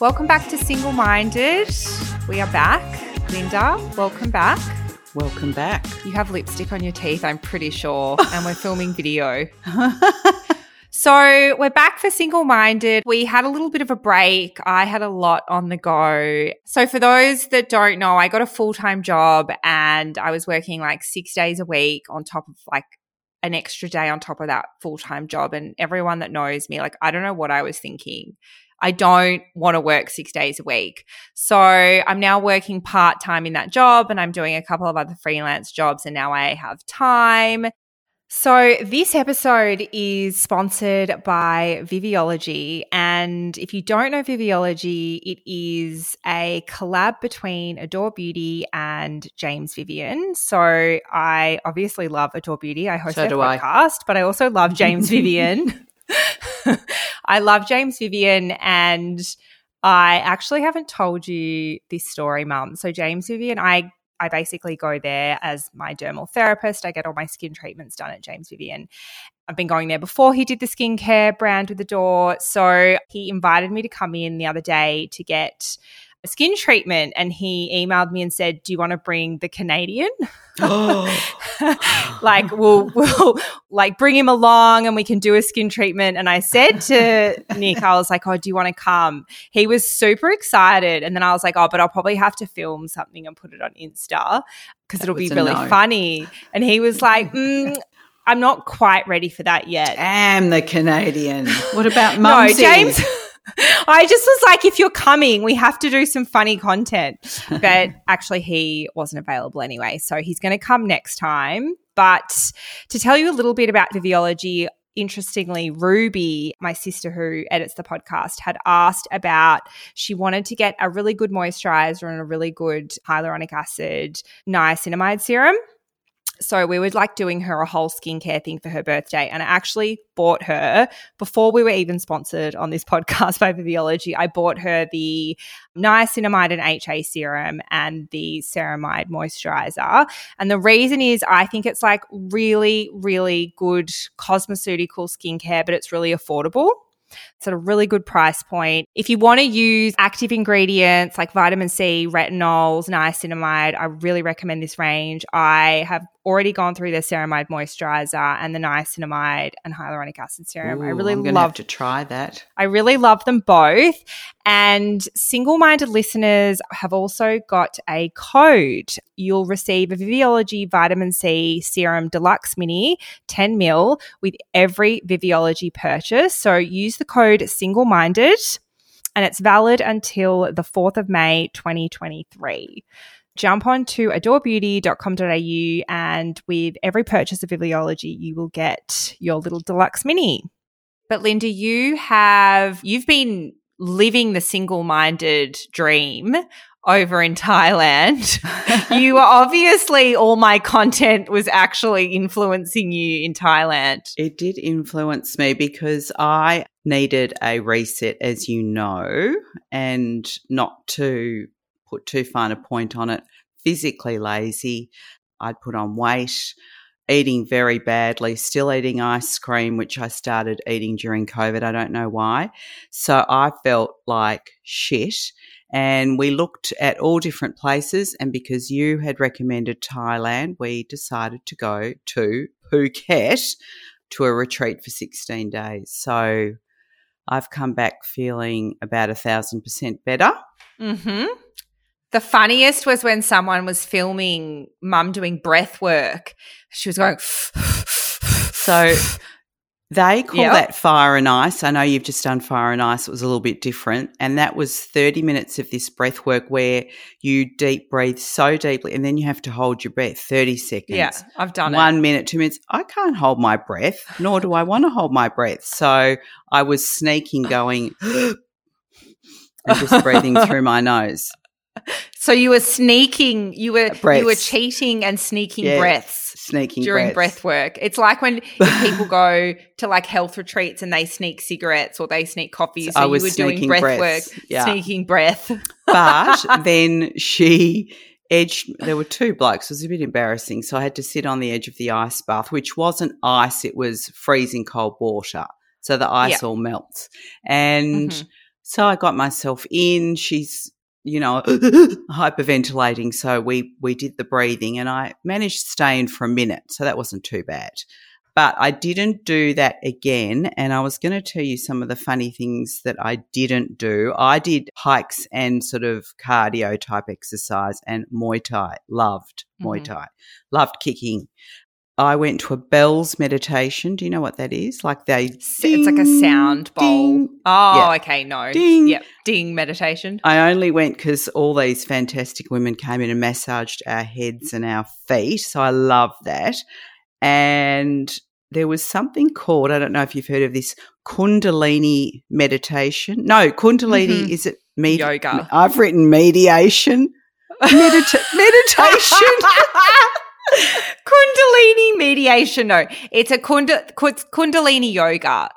Welcome back to Single Minded. We are back. Linda, welcome back. Welcome back. You have lipstick on your teeth, I'm pretty sure, and we're filming video. so, we're back for Single Minded. We had a little bit of a break. I had a lot on the go. So, for those that don't know, I got a full time job and I was working like six days a week on top of like an extra day on top of that full time job. And everyone that knows me, like, I don't know what I was thinking. I don't want to work six days a week. So I'm now working part time in that job and I'm doing a couple of other freelance jobs and now I have time. So, this episode is sponsored by Viviology. And if you don't know Viviology, it is a collab between Adore Beauty and James Vivian. So, I obviously love Adore Beauty. I host so their podcast, I. but I also love James Vivian. I love James Vivian and I actually haven't told you this story, mum. So James Vivian, I I basically go there as my dermal therapist. I get all my skin treatments done at James Vivian. I've been going there before he did the skincare brand with Adore. So he invited me to come in the other day to get skin treatment and he emailed me and said, Do you want to bring the Canadian? like we'll we'll like bring him along and we can do a skin treatment. And I said to Nick, I was like, Oh, do you want to come? He was super excited. And then I was like, Oh, but I'll probably have to film something and put it on Insta because it'll be really no. funny. And he was like, mm, I'm not quite ready for that yet. Damn the Canadian. What about Mumsy? No, James. I just was like, if you're coming, we have to do some funny content. But actually, he wasn't available anyway. So he's going to come next time. But to tell you a little bit about Viviology, interestingly, Ruby, my sister who edits the podcast, had asked about she wanted to get a really good moisturizer and a really good hyaluronic acid niacinamide serum. So we were like doing her a whole skincare thing for her birthday. And I actually bought her before we were even sponsored on this podcast by Viviology. I bought her the niacinamide and HA serum and the ceramide moisturizer. And the reason is I think it's like really, really good cosmeceutical skincare, but it's really affordable. It's at a really good price point. If you want to use active ingredients like vitamin C, retinols, niacinamide, I really recommend this range. I have already gone through the ceramide moisturizer and the niacinamide and hyaluronic acid serum. Ooh, I really love to try that. I really love them both. And single-minded listeners have also got a code. You'll receive a Viviology Vitamin C Serum Deluxe Mini 10 mil with every Viviology purchase. So use the code single-minded and it's valid until the 4th of May 2023 jump on to adorebeauty.com.au and with every purchase of Viviology, you will get your little deluxe mini. But Linda, you have, you've been living the single minded dream over in Thailand. you were obviously all my content was actually influencing you in Thailand. It did influence me because I needed a reset, as you know, and not to put too fine a point on it, physically lazy. I'd put on weight, eating very badly, still eating ice cream, which I started eating during COVID. I don't know why. So I felt like shit. And we looked at all different places. And because you had recommended Thailand, we decided to go to Phuket to a retreat for 16 days. So I've come back feeling about a thousand percent better. Mm-hmm. The funniest was when someone was filming mum doing breath work. She was going. so they call yep. that fire and ice. I know you've just done fire and ice. It was a little bit different. And that was 30 minutes of this breath work where you deep breathe so deeply and then you have to hold your breath 30 seconds. Yeah, I've done One it. minute, two minutes. I can't hold my breath, nor do I want to hold my breath. So I was sneaking going and just breathing through my nose. So you were sneaking, you were breaths. you were cheating and sneaking yeah, breaths, sneaking during breaths. breath work. It's like when people go to like health retreats and they sneak cigarettes or they sneak coffee. So, so you were doing breath breaths. work, yeah. sneaking breath. but then she edge. There were two blokes. It was a bit embarrassing. So I had to sit on the edge of the ice bath, which wasn't ice, it was freezing cold water. So the ice all melts. And Mhm. so I got myself in. She's, you know, hyperventilating. So we, we did the breathing and I managed to stay in for a minute. So that wasn't too bad. But I didn't do that again. And I was going to tell you some of the funny things that I didn't do. I did hikes and sort of cardio type exercise and Muay Thai. Loved Muay Mhm. Thai. Loved kicking. I went to a Bell's meditation. Do you know what that is? Like they. It's like a sound bowl. ding. Oh, Yeah. okay, no. Ding. Yep, ding meditation. I only went because all these fantastic women came in and massaged our heads and our feet. So I love that. And there was something called, I don't know if you've heard of this, Kundalini meditation. No, Kundalini, Mhm. is it med- Yoga. I've written mediation. Medita- meditation. Kundalini mediation. No, it's a kunda, Kundalini yoga,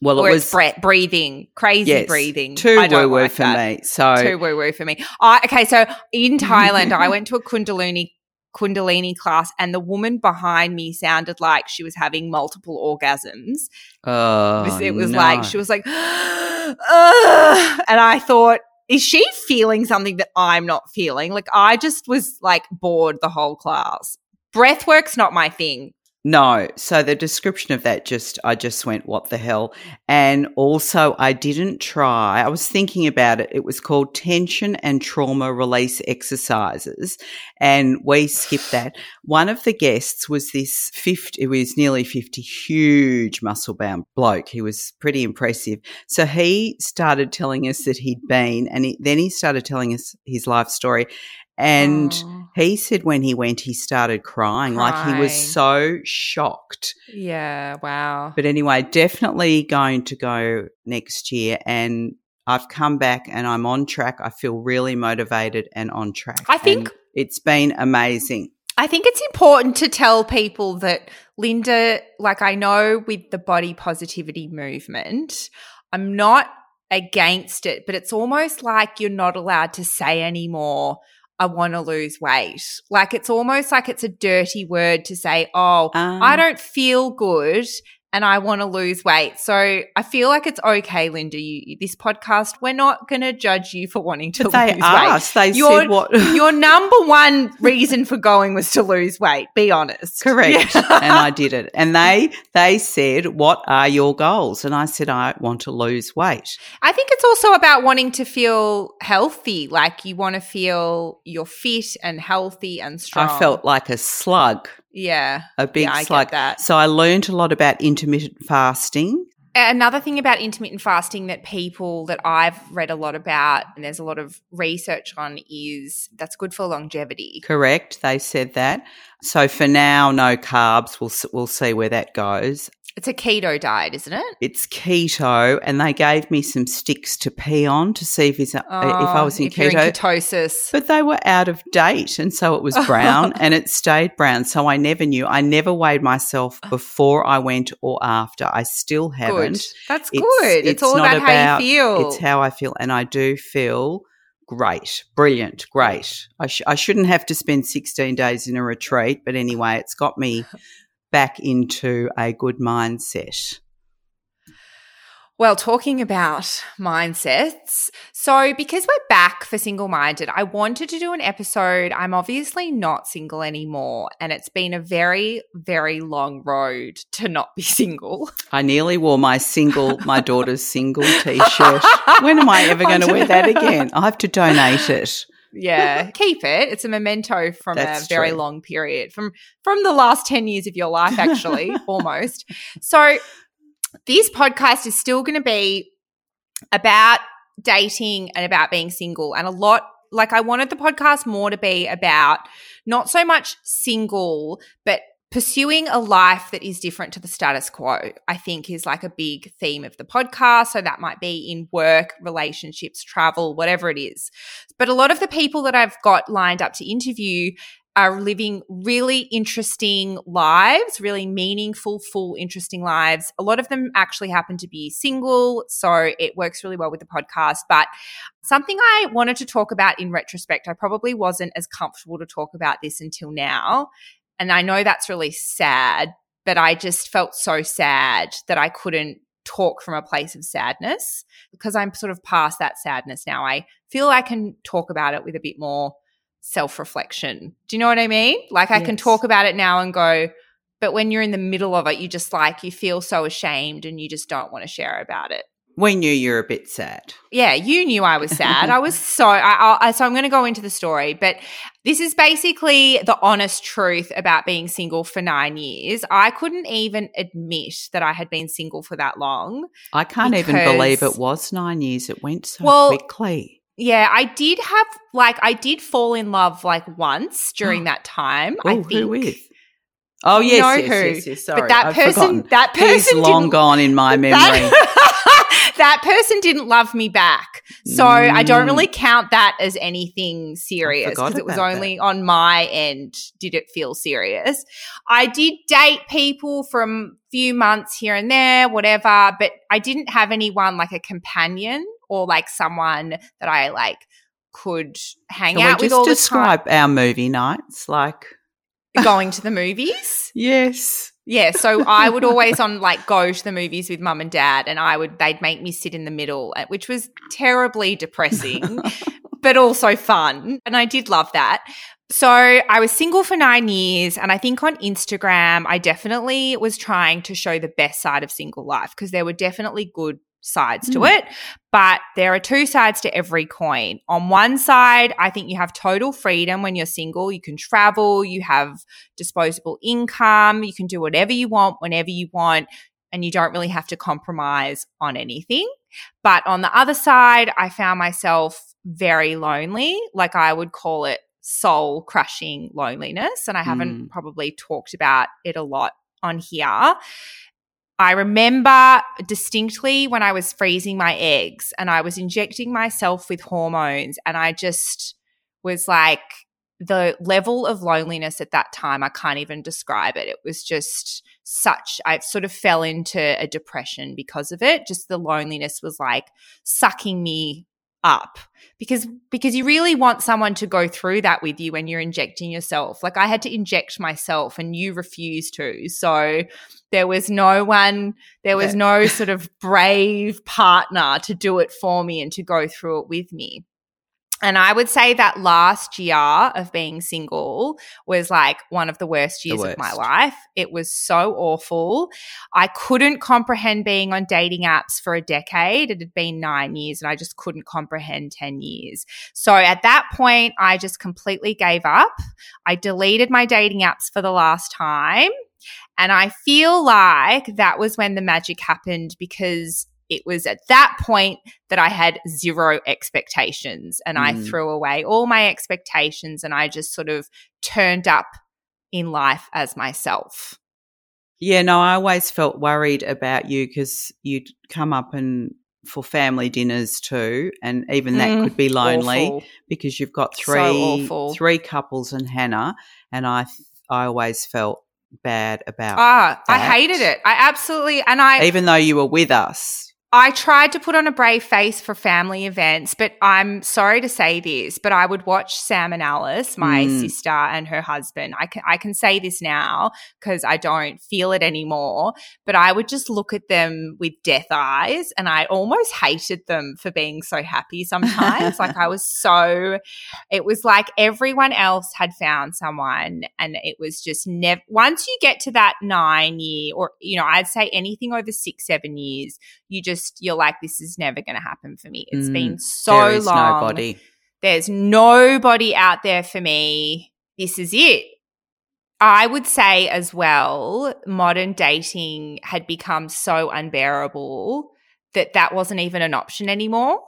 Well, it was bre- breathing, crazy yes, breathing. too woo woo like for that. me. So Too woo woo for me. I okay, so in Thailand, I went to a Kundalini Kundalini class, and the woman behind me sounded like she was having multiple orgasms. oh, It was- it oh, was no. like she was like, and I thought, is she feeling something that I'm not feeling? Like I just was like bored the whole class. Breathwork's not my thing. No. So the description of that just, I just went, what the hell? And also, I didn't try, I was thinking about it. It was called tension and trauma release exercises. And we skipped that. One of the guests was this 50, it was nearly 50, huge muscle bound bloke. He was pretty impressive. So he started telling us that he'd been, and he, then he started telling us his life story. And Oh, he said when he went, he started crying, like he was so shocked. yeah, wow. But anyway, definitely going to go next year. And I've come back and I'm on track. I feel really motivated and on track. I think- And it's been amazing. I think it's important to tell people that Linda, like I know with the body positivity movement, I'm not against it, but it's almost like you're not allowed to say anymore, I want to lose weight. Like it's almost like it's a dirty word to say, oh, I Um, don't feel good and I want to lose weight. So I feel like it's okay, Linda. You, this podcast, we're not going to judge you for wanting to But they lose weight. asked, they You're- said what? Your number one reason for going was to lose weight. Be honest. Correct. Yeah. and I did it. And they they said, "What are your goals?" And I said, "I want to lose weight." I think it's also about wanting to feel healthy. Like you want to feel you're fit and healthy and strong. I felt like a slug, yeah. a big yeah, slug. that. So I learned a lot about intermittent fasting. Another thing about intermittent fasting that people that I've read a lot about and there's a lot of research on is that's good for longevity. Correct. They said that. So for now, no carbs. We'll we'll see where that goes. It's a keto diet, isn't it? It's keto, and they gave me some sticks to pee on to see if it's, uh, if I Oh, was in keto. in ketosis. but they were out of date, and so it was brown, and it stayed brown. So I never knew. I never weighed myself before I went or after. I still haven't. Good. That's It's- good. It's, all not about, how you feel. It's how I feel, and I do feel great, brilliant, great. I, sh- I shouldn't have to spend 16 days in a retreat, but anyway, it's got me back into a good mindset. Well, talking about mindsets. So, because we're back for single minded, I wanted to do an episode. I'm obviously not single anymore, and it's been a very, very long road to not be single. I nearly wore my single, my daughter's single t-shirt. When am I ever going to wear that again? I have to donate it. Yeah, keep it. It's a memento from That's a very true. long period, from from the last 10 years of your life, actually, almost. So, this podcast is still going to be about dating and about being single and a lot like I wanted the podcast more to be about not so much single but pursuing a life that is different to the status quo I think is like a big theme of the podcast so that might be in work relationships travel whatever it is but a lot of the people that I've got lined up to interview are living really interesting lives, really meaningful, full, interesting lives. A lot of them actually happen to be single, so it works really well with the podcast. But something I wanted to talk about in retrospect, I probably wasn't as comfortable to talk about this until now. And I know that's really sad, but I just felt so sad that I couldn't talk from a place of sadness because I'm sort of past that sadness now. I feel I can talk about it with a bit more self reflection. Do you know what I mean? Like I yes. can talk about it now and go, but when you're in the middle of it, you just like, you feel so ashamed and you just don't want to share about it. We knew you were a bit sad. Yeah, you knew I was sad. I was so I, I so I'm going to go into the story, but this is basically the honest truth about being single for nine years. I couldn't even admit that I had been single for that long. I can't because, even believe it was nine years. It went so well, quickly. Yeah, I did have like I did fall in love like once during that time. Oh, I think. Who with? Oh yes, know yes, who. yes, yes, Sorry, but that I've person, forgotten. that person, He's long gone in my memory. That, that, person didn't love me back, so mm. I don't really mm. count that as anything serious because it was only that. on my end did it feel serious. I did date people from a few months here and there, whatever, but I didn't have anyone like a companion or like someone that I like could hang Can out with all the time. Describe our movie nights, like going to the movies. yes. Yeah, so I would always on like go to the movies with mum and dad, and I would they'd make me sit in the middle, which was terribly depressing, but also fun, and I did love that. So I was single for nine years, and I think on Instagram I definitely was trying to show the best side of single life because there were definitely good sides to hmm. it, but there are two sides to every coin. On one side, I think you have total freedom when you're single. You can travel, you have disposable income, you can do whatever you want whenever you want, and you don't really have to compromise on anything. But on the other side, I found myself very lonely. Like I would call it soul crushing loneliness. And I haven't mm. probably talked about it a lot on here. I remember distinctly when I was freezing my eggs and I was injecting myself with hormones, and I just was like, the level of loneliness at that time, I can't even describe it. It was just such, I sort of fell into a depression because of it. Just the loneliness was like sucking me up because because you really want someone to go through that with you when you're injecting yourself. Like i had to inject myself and you refused to. So there was no one there was no sort of brave partner to do it for me and to go through it with me and I would say that last year of being single was like one of the worst years the worst. of my life. It was so awful. I couldn't comprehend being on dating apps for a decade. It had been nine years and I just couldn't comprehend 10 years. So at that point, I just completely gave up. I deleted my dating apps for the last time. And I feel like that was when the magic happened because it was at that point that I had zero expectations and mm. I threw away all my expectations and I just sort of turned up in life as myself. Yeah, no, I always felt worried about you because you'd come up and for family dinners too, and even that mm, could be lonely awful. because you've got three so three couples and Hannah, and I I always felt bad about. Ah, that. I hated it. I absolutely and I even though you were with us, I tried to put on a brave face for family events, but I'm sorry to say this, but I would watch Sam and Alice, my mm. sister and her husband. I can I can say this now because I don't feel it anymore, but I would just look at them with death eyes and I almost hated them for being so happy sometimes. like I was so it was like everyone else had found someone and it was just never once you get to that 9 year or you know, I'd say anything over 6 7 years, you just just you're like, this is never going to happen for me. It's mm, been so there is long. Nobody. There's nobody out there for me. This is it. I would say as well, modern dating had become so unbearable that that wasn't even an option anymore.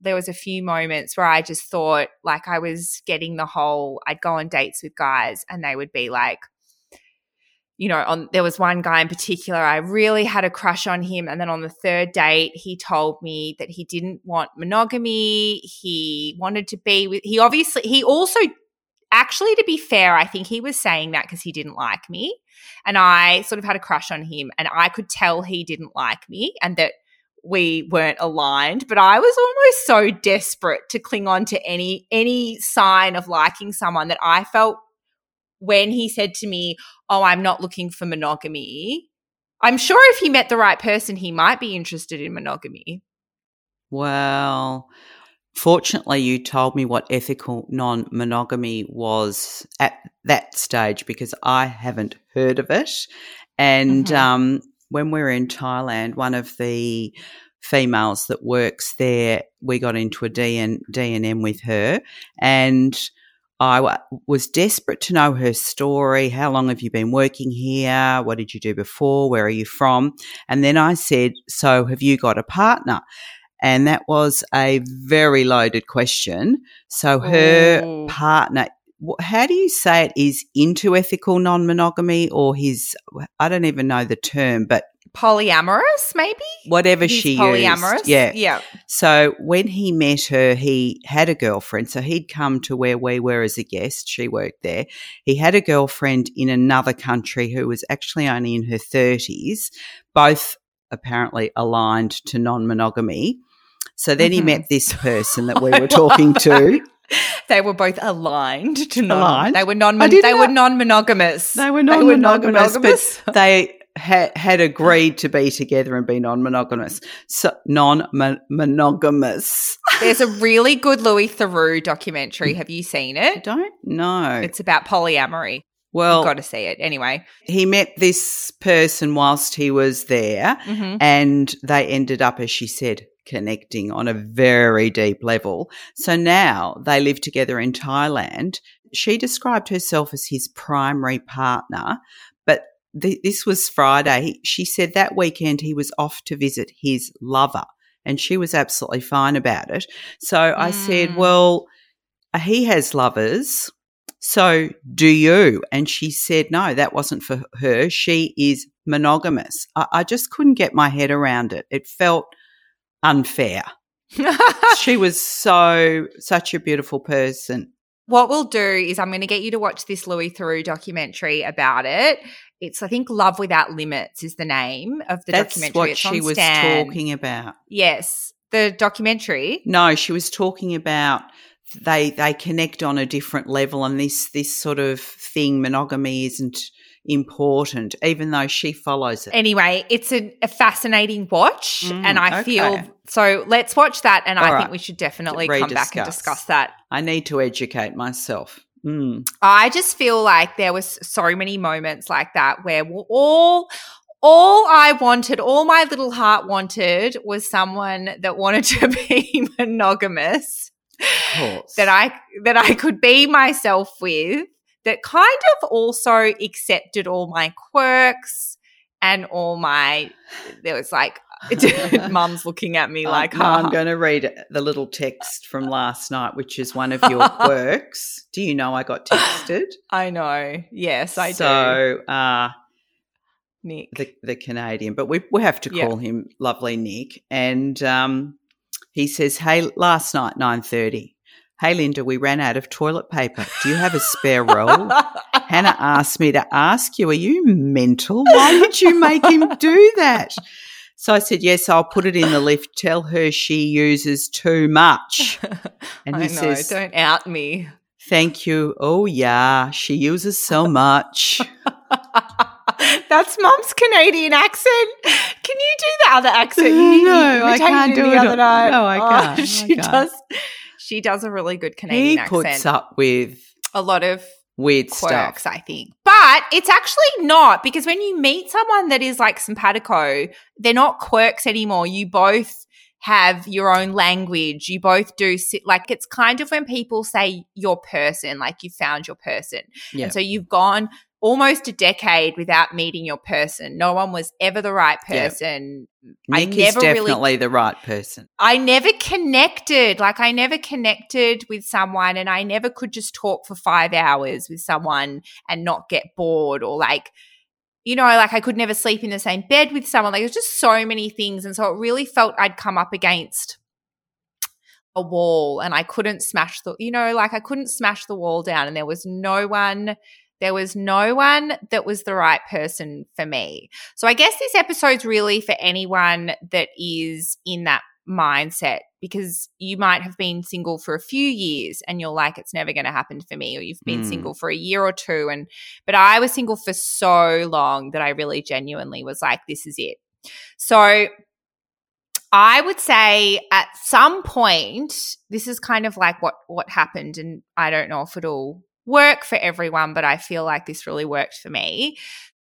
There was a few moments where I just thought like I was getting the whole I'd go on dates with guys and they would be like, you know, on there was one guy in particular, I really had a crush on him. And then on the third date, he told me that he didn't want monogamy. He wanted to be with, he obviously, he also actually, to be fair, I think he was saying that because he didn't like me. And I sort of had a crush on him. And I could tell he didn't like me and that we weren't aligned. But I was almost so desperate to cling on to any any sign of liking someone that I felt when he said to me, Oh, I'm not looking for monogamy. I'm sure if he met the right person, he might be interested in monogamy. Well, fortunately, you told me what ethical non monogamy was at that stage because I haven't heard of it. And mm-hmm. um, when we were in Thailand, one of the females that works there, we got into a DN, D&M with her and I w- was desperate to know her story. How long have you been working here? What did you do before? Where are you from? And then I said, So have you got a partner? And that was a very loaded question. So her Ooh. partner, how do you say it is into ethical non monogamy or his, I don't even know the term, but polyamorous, maybe? Whatever He's she polyamorous. Used. Yeah. Yeah. So when he met her, he had a girlfriend. So he'd come to where we were as a guest. She worked there. He had a girlfriend in another country who was actually only in her 30s, both apparently aligned to non monogamy. So then mm-hmm. he met this person that we were talking to. they were both aligned to non. Aligned? They were non. They were non-monogamous. They were non-monogamous. But they ha- had agreed to be together and be non-monogamous. So non-monogamous. There's a really good Louis Theroux documentary. Have you seen it? I don't know. It's about polyamory. Well, You've got to see it anyway. He met this person whilst he was there, mm-hmm. and they ended up, as she said, connecting on a very deep level. So now they live together in Thailand. She described herself as his primary partner, th- this was Friday. She said that weekend he was off to visit his lover, and she was absolutely fine about it. So mm. I said, mm. Well, he has lovers. So do you? And she said, no, that wasn't for her. She is monogamous. I, I just couldn't get my head around it. It felt unfair. she was so, such a beautiful person. What we'll do is I'm going to get you to watch this Louis Theroux documentary about it. It's, I think, Love Without Limits is the name of the That's documentary. what it's she was Stan. talking about. Yes. The documentary? No, she was talking about they they connect on a different level and this this sort of thing monogamy isn't important even though she follows it anyway it's a, a fascinating watch mm, and i okay. feel so let's watch that and All i right. think we should definitely come back and discuss that i need to educate myself mm. i just feel like there was so many moments like that where all all I wanted, all my little heart wanted was someone that wanted to be monogamous that I that I could be myself with that kind of also accepted all my quirks and all my there was like mum's looking at me uh, like no, i'm going to read the little text from last night which is one of your quirks do you know i got texted i know yes i so, do uh nick the, the canadian but we, we have to call him lovely nick and um he says, "Hey, last night nine thirty. Hey, Linda, we ran out of toilet paper. Do you have a spare roll?" Hannah asked me to ask you, "Are you mental? Why did you make him do that?" So I said, "Yes, I'll put it in the lift. Tell her she uses too much." And he know, says, "Don't out me." Thank you. Oh yeah, she uses so much. That's mom's Canadian accent. Can you do the other accent? You, no, I can't do the it. Other night. No, I oh, can't. she I can't. does. She does a really good Canadian he accent. He puts up with a lot of weird quirks, stuff. I think. But it's actually not because when you meet someone that is like simpatico, they're not quirks anymore. You both have your own language. You both do sit like it's kind of when people say your person, like you found your person. Yeah. And so you've gone almost a decade without meeting your person. No one was ever the right person. Nick I never is definitely really, the right person. I never connected. Like I never connected with someone and I never could just talk for five hours with someone and not get bored or like, you know, like I could never sleep in the same bed with someone. Like there's just so many things. And so it really felt I'd come up against a wall and I couldn't smash the, you know, like I couldn't smash the wall down and there was no one, there was no one that was the right person for me. So I guess this episode's really for anyone that is in that mindset because you might have been single for a few years and you're like it's never going to happen for me or you've been mm. single for a year or two and but I was single for so long that I really genuinely was like this is it. So I would say at some point, this is kind of like what what happened, and I don't know if it'll work for everyone, but I feel like this really worked for me.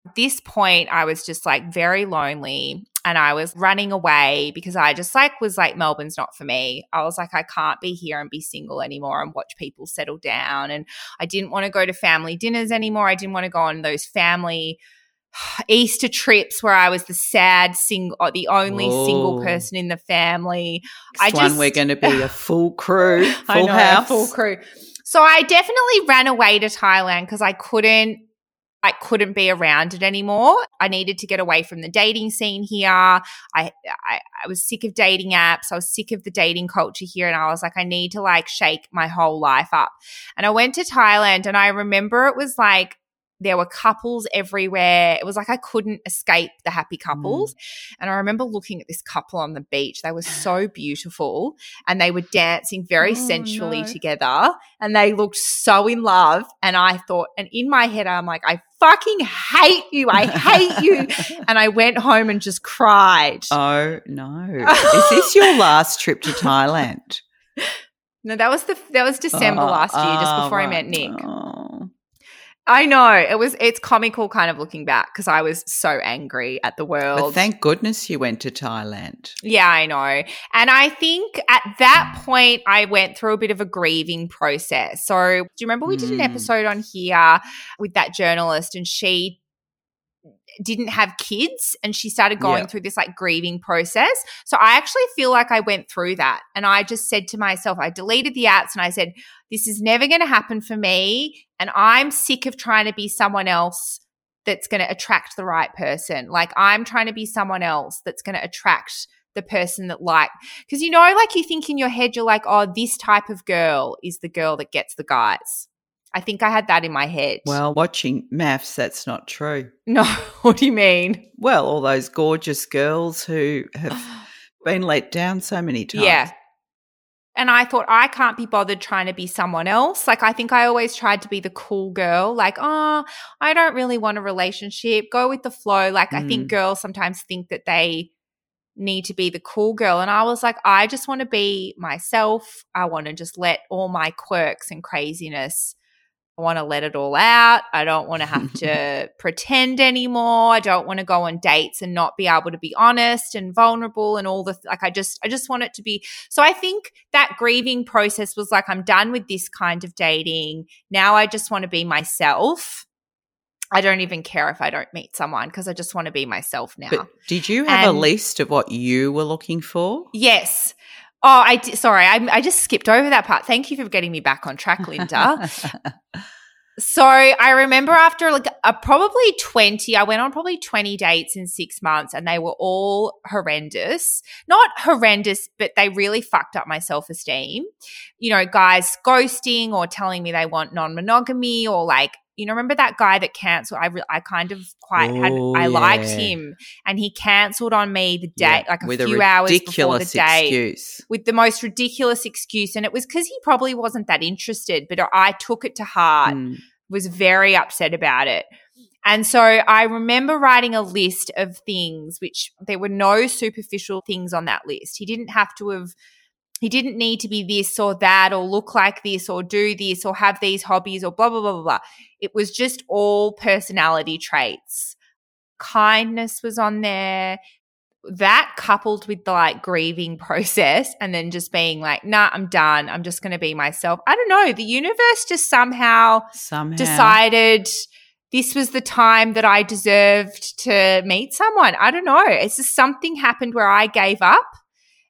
At this point, I was just like very lonely and I was running away because I just like was like Melbourne's not for me. I was like I can't be here and be single anymore and watch people settle down and I didn't want to go to family dinners anymore. I didn't want to go on those family Easter trips where I was the sad single, uh, the only Whoa. single person in the family. Next I just, one we're going to be a full crew, full I know, house, full crew. So I definitely ran away to Thailand because I couldn't. I couldn't be around it anymore. I needed to get away from the dating scene here. I, I I was sick of dating apps. I was sick of the dating culture here and I was like I need to like shake my whole life up. And I went to Thailand and I remember it was like there were couples everywhere. It was like I couldn't escape the happy couples. Mm. And I remember looking at this couple on the beach. They were so beautiful and they were dancing very oh, sensually no. together and they looked so in love. And I thought, and in my head, I'm like, I fucking hate you. I hate you. and I went home and just cried. Oh, no. Is this your last trip to Thailand? No, that was the that was December oh, last year, just before right. I met Nick. I know it was. It's comical, kind of looking back, because I was so angry at the world. But thank goodness you went to Thailand. Yeah, I know. And I think at that point, I went through a bit of a grieving process. So, do you remember we did an hmm. episode on here with that journalist, and she didn't have kids and she started going yeah. through this like grieving process. So I actually feel like I went through that and I just said to myself, I deleted the apps and I said, this is never going to happen for me. And I'm sick of trying to be someone else that's going to attract the right person. Like I'm trying to be someone else that's going to attract the person that like because you know like you think in your head you're like oh this type of girl is the girl that gets the guys I think I had that in my head. Well, watching MAFS, that's not true. No, what do you mean? Well, all those gorgeous girls who have been let down so many times. Yeah. And I thought, I can't be bothered trying to be someone else. Like, I think I always tried to be the cool girl. Like, oh, I don't really want a relationship. Go with the flow. Like, mm. I think mm. girls sometimes think that they need to be the cool girl. And I was like, I just want to be myself. I want to just let all my quirks and craziness I want to let it all out. I don't want to have to pretend anymore. I don't want to go on dates and not be able to be honest and vulnerable and all the like I just I just want it to be. So I think that grieving process was like I'm done with this kind of dating. Now I just want to be myself. I don't even care if I don't meet someone because I just want to be myself now. But did you have and, a list of what you were looking for? Yes. Oh, I sorry, I, I just skipped over that part. Thank you for getting me back on track, Linda. so I remember after like a, probably 20, I went on probably 20 dates in six months and they were all horrendous. Not horrendous, but they really fucked up my self esteem. You know, guys ghosting or telling me they want non monogamy or like you know, remember that guy that cancelled? I, re- I kind of quite had, I yeah. liked him and he cancelled on me the day, yeah, like a few a hours before the day excuse. with the most ridiculous excuse. And it was because he probably wasn't that interested, but I took it to heart, mm. was very upset about it. And so I remember writing a list of things, which there were no superficial things on that list. He didn't have to have he didn't need to be this or that or look like this or do this or have these hobbies or blah, blah, blah, blah, blah. It was just all personality traits. Kindness was on there. That coupled with the like grieving process and then just being like, nah, I'm done. I'm just going to be myself. I don't know. The universe just somehow, somehow. decided this was the time that I deserved to meet someone. I don't know. It's just something happened where I gave up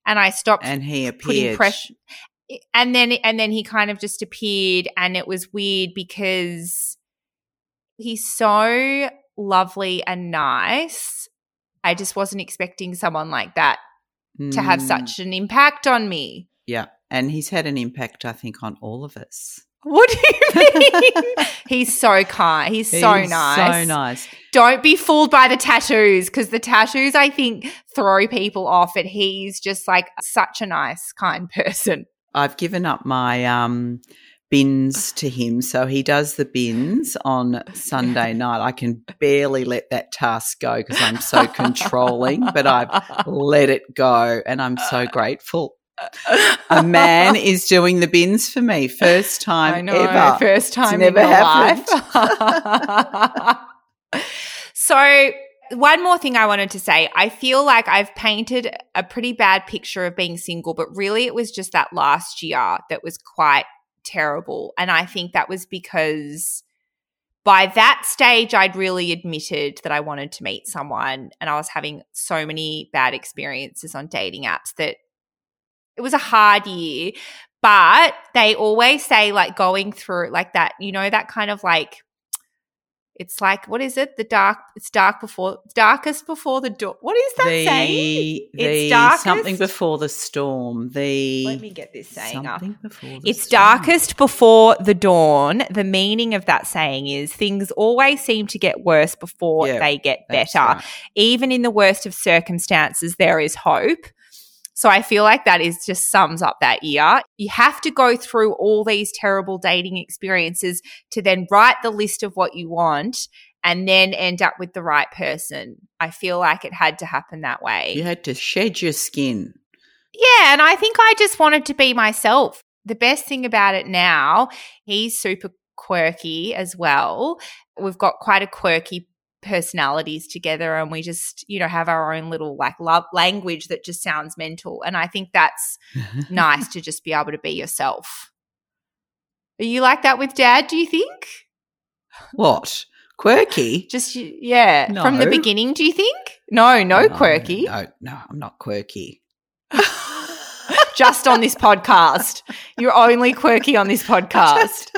and I stopped and he appeared. Pressure. And then and then he kind of just appeared and it was weird because he's so lovely and nice. I just wasn't expecting someone like that mm. to have mm. such an impact on me. Yeah. And he's had an impact, I think, on all of us. What do you mean? He's so kind. He's, so He's nice. So nice. Don't be fooled by the tattoos because the tattoos, I think, throw people off. And he's just like such a nice, kind person. I've given up my um, bins to him. So he does the bins on Sunday night. I can barely let that task go because I'm so controlling, but I've let it go and I'm so grateful. A man is doing the bins for me. First time I know, ever. first time never in happened. life. so, one more thing I wanted to say. I feel like I've painted a pretty bad picture of being single, but really it was just that last year that was quite terrible. And I think that was because by that stage, I'd really admitted that I wanted to meet someone, and I was having so many bad experiences on dating apps that it was a hard year. But they always say, like, going through like that, you know, that kind of like, it's like, what is it? The dark, it's dark before, darkest before the dawn. What is that the, saying? the It's darkest- something before the storm. The Let me get this saying up. It's storm. darkest before the dawn. The meaning of that saying is things always seem to get worse before Yeah, they get better. right. Even in the worst of circumstances, there is hope. So I feel like that is just sums up that year. You have to go through all these terrible dating experiences to then write the list of what you want and then end up with the right person. I feel like it had to happen that way. You had to shed your skin. Yeah, and I think I just wanted to be myself. The best thing about it now, he's super quirky as well. We've got quite a quirky personalities together and we just, you know, have our own little like love language that just sounds mental. And I think that's nice to just be able to be yourself. Are you like that with dad, do you think? What? Quirky? Just yeah, from the beginning, do you think? No, no, quirky. No, no, I'm not quirky. just on this podcast. You're only quirky on this podcast.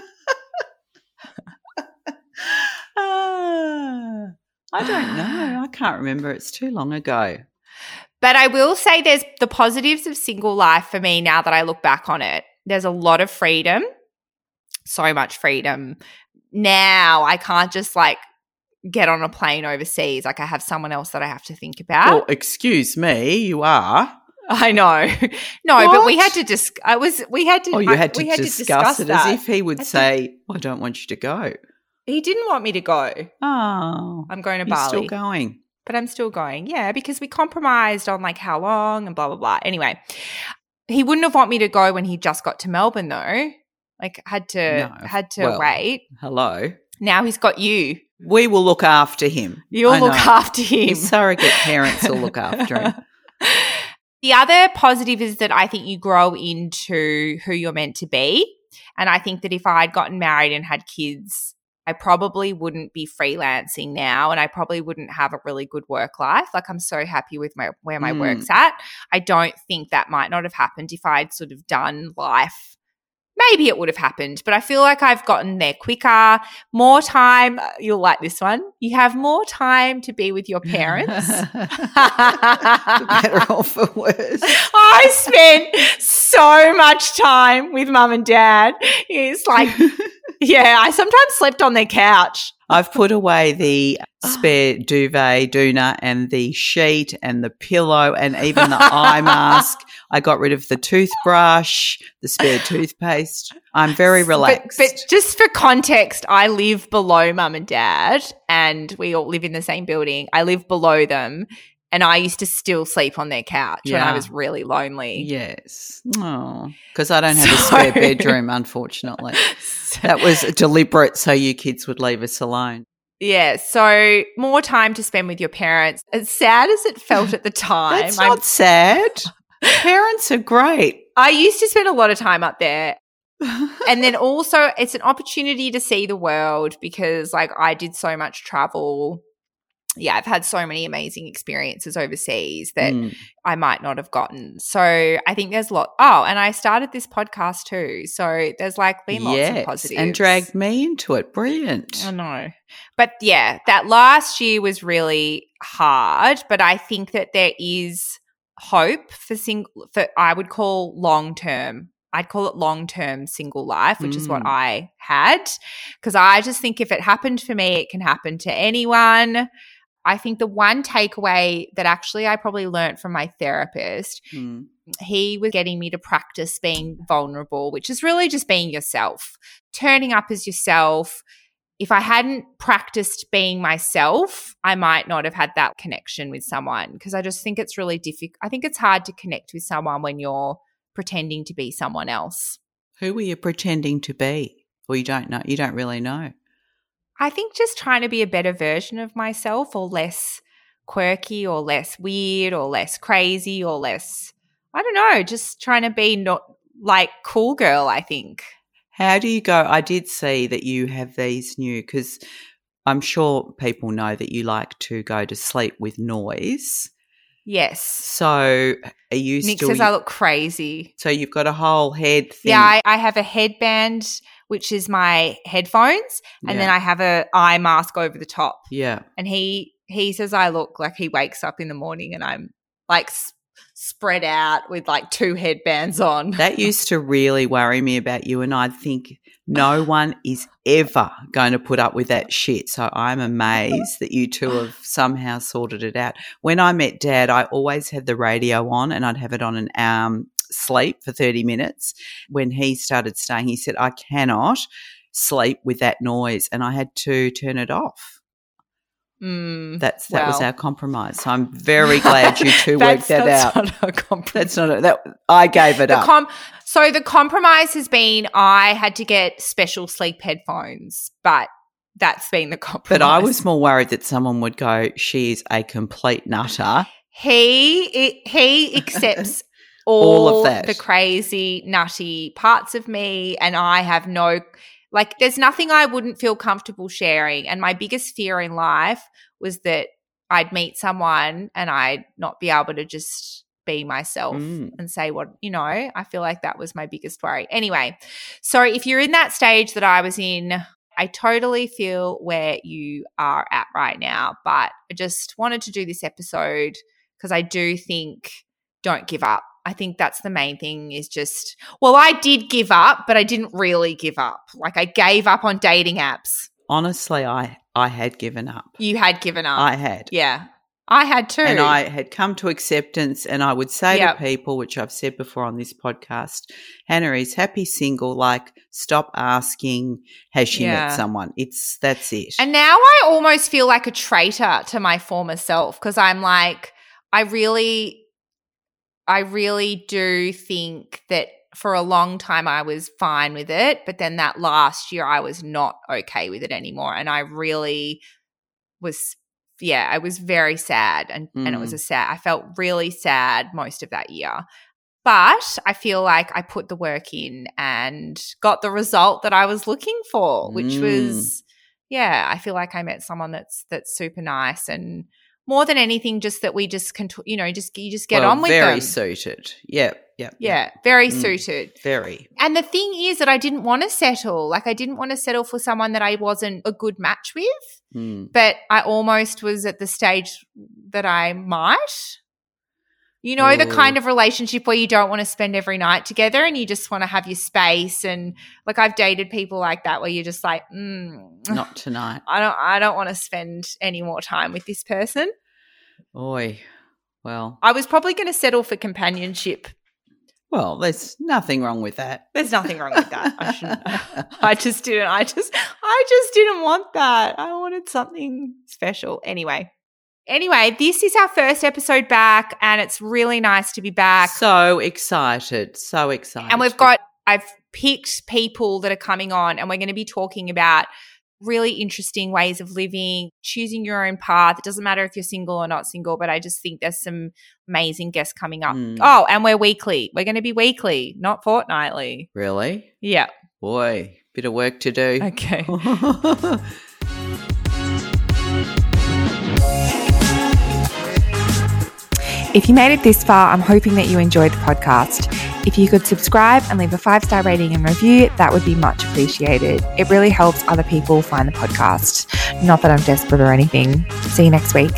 Ah, I don't know. I can't remember. It's too long ago. But I will say there's the positives of single life for me now that I look back on it. There's a lot of freedom, so much freedom. Now I can't just like get on a plane overseas. Like I have someone else that I have to think about. Well, excuse me, you are. I know. no, but we had to just, I was, we had to, Oh, you had to we had discuss, to discuss it that. as if he would I think- say, I don't want you to go. He didn't want me to go. Oh, I'm going to Bali. still going. but I'm still going. Yeah, because we compromised on like how long and blah blah blah. Anyway, he wouldn't have want me to go when he just got to Melbourne though. Like had to No, had to well- wait. Hello. Now he's got you. We will look after him. You'll I look know. after him. His surrogate parents will look after him. the other positive is that I think you grow into who you're meant to be. And I think that if I had gotten married and had kids, I probably wouldn't be freelancing now and I probably wouldn't have a really good work life. Like I'm so happy with my where my Mm. work's at. I don't think that might not have happened if I'd sort of done life. Maybe it would have happened, but I feel like I've gotten there quicker, more time. Uh, you'll like this one. You have more time to be with your parents. For better or for worse. I spent so much time with mum and dad. It's like, yeah, I sometimes slept on their couch. I've put away the ah. spare duvet, doona, and the sheet and the pillow and even the eye mask. I got rid of the toothbrush, the spare toothpaste. I'm very But- relaxed. But, just for context, I live below mum and dad, and we all live in the same building. I live below them, and I used to still sleep on their couch when I was really lonely. yes. Oh, because I don't have a spare bedroom, unfortunately. That was deliberate so you kids would leave us alone. Yeah, so more time to spend with your parents. As sad as it felt at the time, That's I'm not sad. Parents are great. I used to spend a lot of time up there. and then also it's an opportunity to see the world because like I did so much travel. Yeah, I've had so many amazing experiences overseas that Mm. I might not have gotten. So I think there's a lot. Oh, and I started this podcast too. So there's like been lots of positives. and dragged me into it. Brilliant. I know. But yeah, that last year was really hard, but I think that there is hope for single for I would call long term. I'd call it long term single life, which is what Mm. I had. Because I just think if it happened for me, it can happen to anyone. I think the one takeaway that actually I probably learned from my therapist, Mm. he was getting me to practice being vulnerable, which is really just being yourself, turning up as yourself. If I hadn't practiced being myself, I might not have had that connection with someone because I just think it's really difficult. I think it's hard to connect with someone when you're pretending to be someone else. Who were you pretending to be? Or you don't know? You don't really know. I think just trying to be a better version of myself or less quirky or less weird or less crazy or less, I don't know, just trying to be not like cool girl, I think. How do you go? I did see that you have these new because I'm sure people know that you like to go to sleep with noise. Yes. So are you Nick still? says I look crazy. so you've got a whole head thing. Yeah, I, I have a headband, which is my headphones, and Yeah. then I have a eye mask over the top. yeah. And he he says I look like he wakes up in the morning and I'm like spread out with like two headbands on. That used to really worry me about you, and I'd think no one is ever going to put up with that shit. So I'm amazed that you two have somehow sorted it out. When I met Dad, I always had the radio on, and I'd have it on an um, sleep for 30 minutes. When he started staying, he said, I cannot sleep with that noise, and I had to turn it off. Mm. That's that was our compromise. So I'm very glad you two worked that that's out. Not a compromise. That's not a, that. I gave it The up. com- so the compromise has been I had to get special sleep headphones, but that's been the compromise. But I was more worried that someone would go, "She is a complete nutter." he he accepts All all, of that. the crazy nutty parts of me and i have no like there's nothing i wouldn't feel comfortable sharing and my biggest fear in life was that i'd meet someone and i'd not be able to just be myself Mm. and say what you know i feel like that was my biggest worry anyway so if you're in that stage that i was in I totally feel where you are at right now, but I just wanted to do this episode because I do think don't give up. I think that's the main thing is just, well, I did give up, but I didn't really give up. Like I gave up on dating apps. Honestly, I I had given up. You had given up. I had. yeah. I had too. And I had come to acceptance, and I would say Yep. to people, which I've said before on this podcast, Hannah is happy single. Like, stop asking, has she Yeah. met someone? It's that's it. And now I almost feel like a traitor to my former self because I'm like, I really, I really do think that for a long time I was fine with it. But then that last year I was not okay with it anymore. And I really was, yeah, I was very sad. And, and it was a sad, I felt really sad most of that year. But I feel like I put the work in and got the result that I was looking for, which Mm. was yeah, I feel like I met someone that's that's super nice and more than anything, just that we just can, you know, just you just get Well, on with very them. Very suited. Yep, yep. yeah, very Mm. suited. Very. And the thing is that I didn't want to settle. Like I didn't want to settle for someone that I wasn't a good match with. Mm. But I almost was at the stage that I might. You know, the kind of relationship where you don't want to spend every night together and you just want to have your space. And like I've dated people like that where you're just like, mm, Not tonight. I don't I don't want to spend any more time with this person. Oi. Well, I was probably going to settle for companionship. well, there's nothing wrong with that. There's nothing wrong with that. I. I just didn't. I just I just didn't want that. I wanted something special. Anyway. Anyway, this is our first episode back and it's really nice to be back. So excited. So excited. and we've got I've picked people that are coming on and we're going to be talking about really interesting ways of living, choosing your own path. It doesn't matter if you're single or not single, but I just think there's some amazing guests coming up. Mm. Oh, and we're weekly. We're going to be weekly, not fortnightly. Really? Yeah. Boy, bit of work to do. Okay. If you made it this far, I'm hoping that you enjoyed the podcast. If you could subscribe and leave a five star rating and review, that would be much appreciated. It really helps other people find the podcast. Not that I'm desperate or anything. See you next week.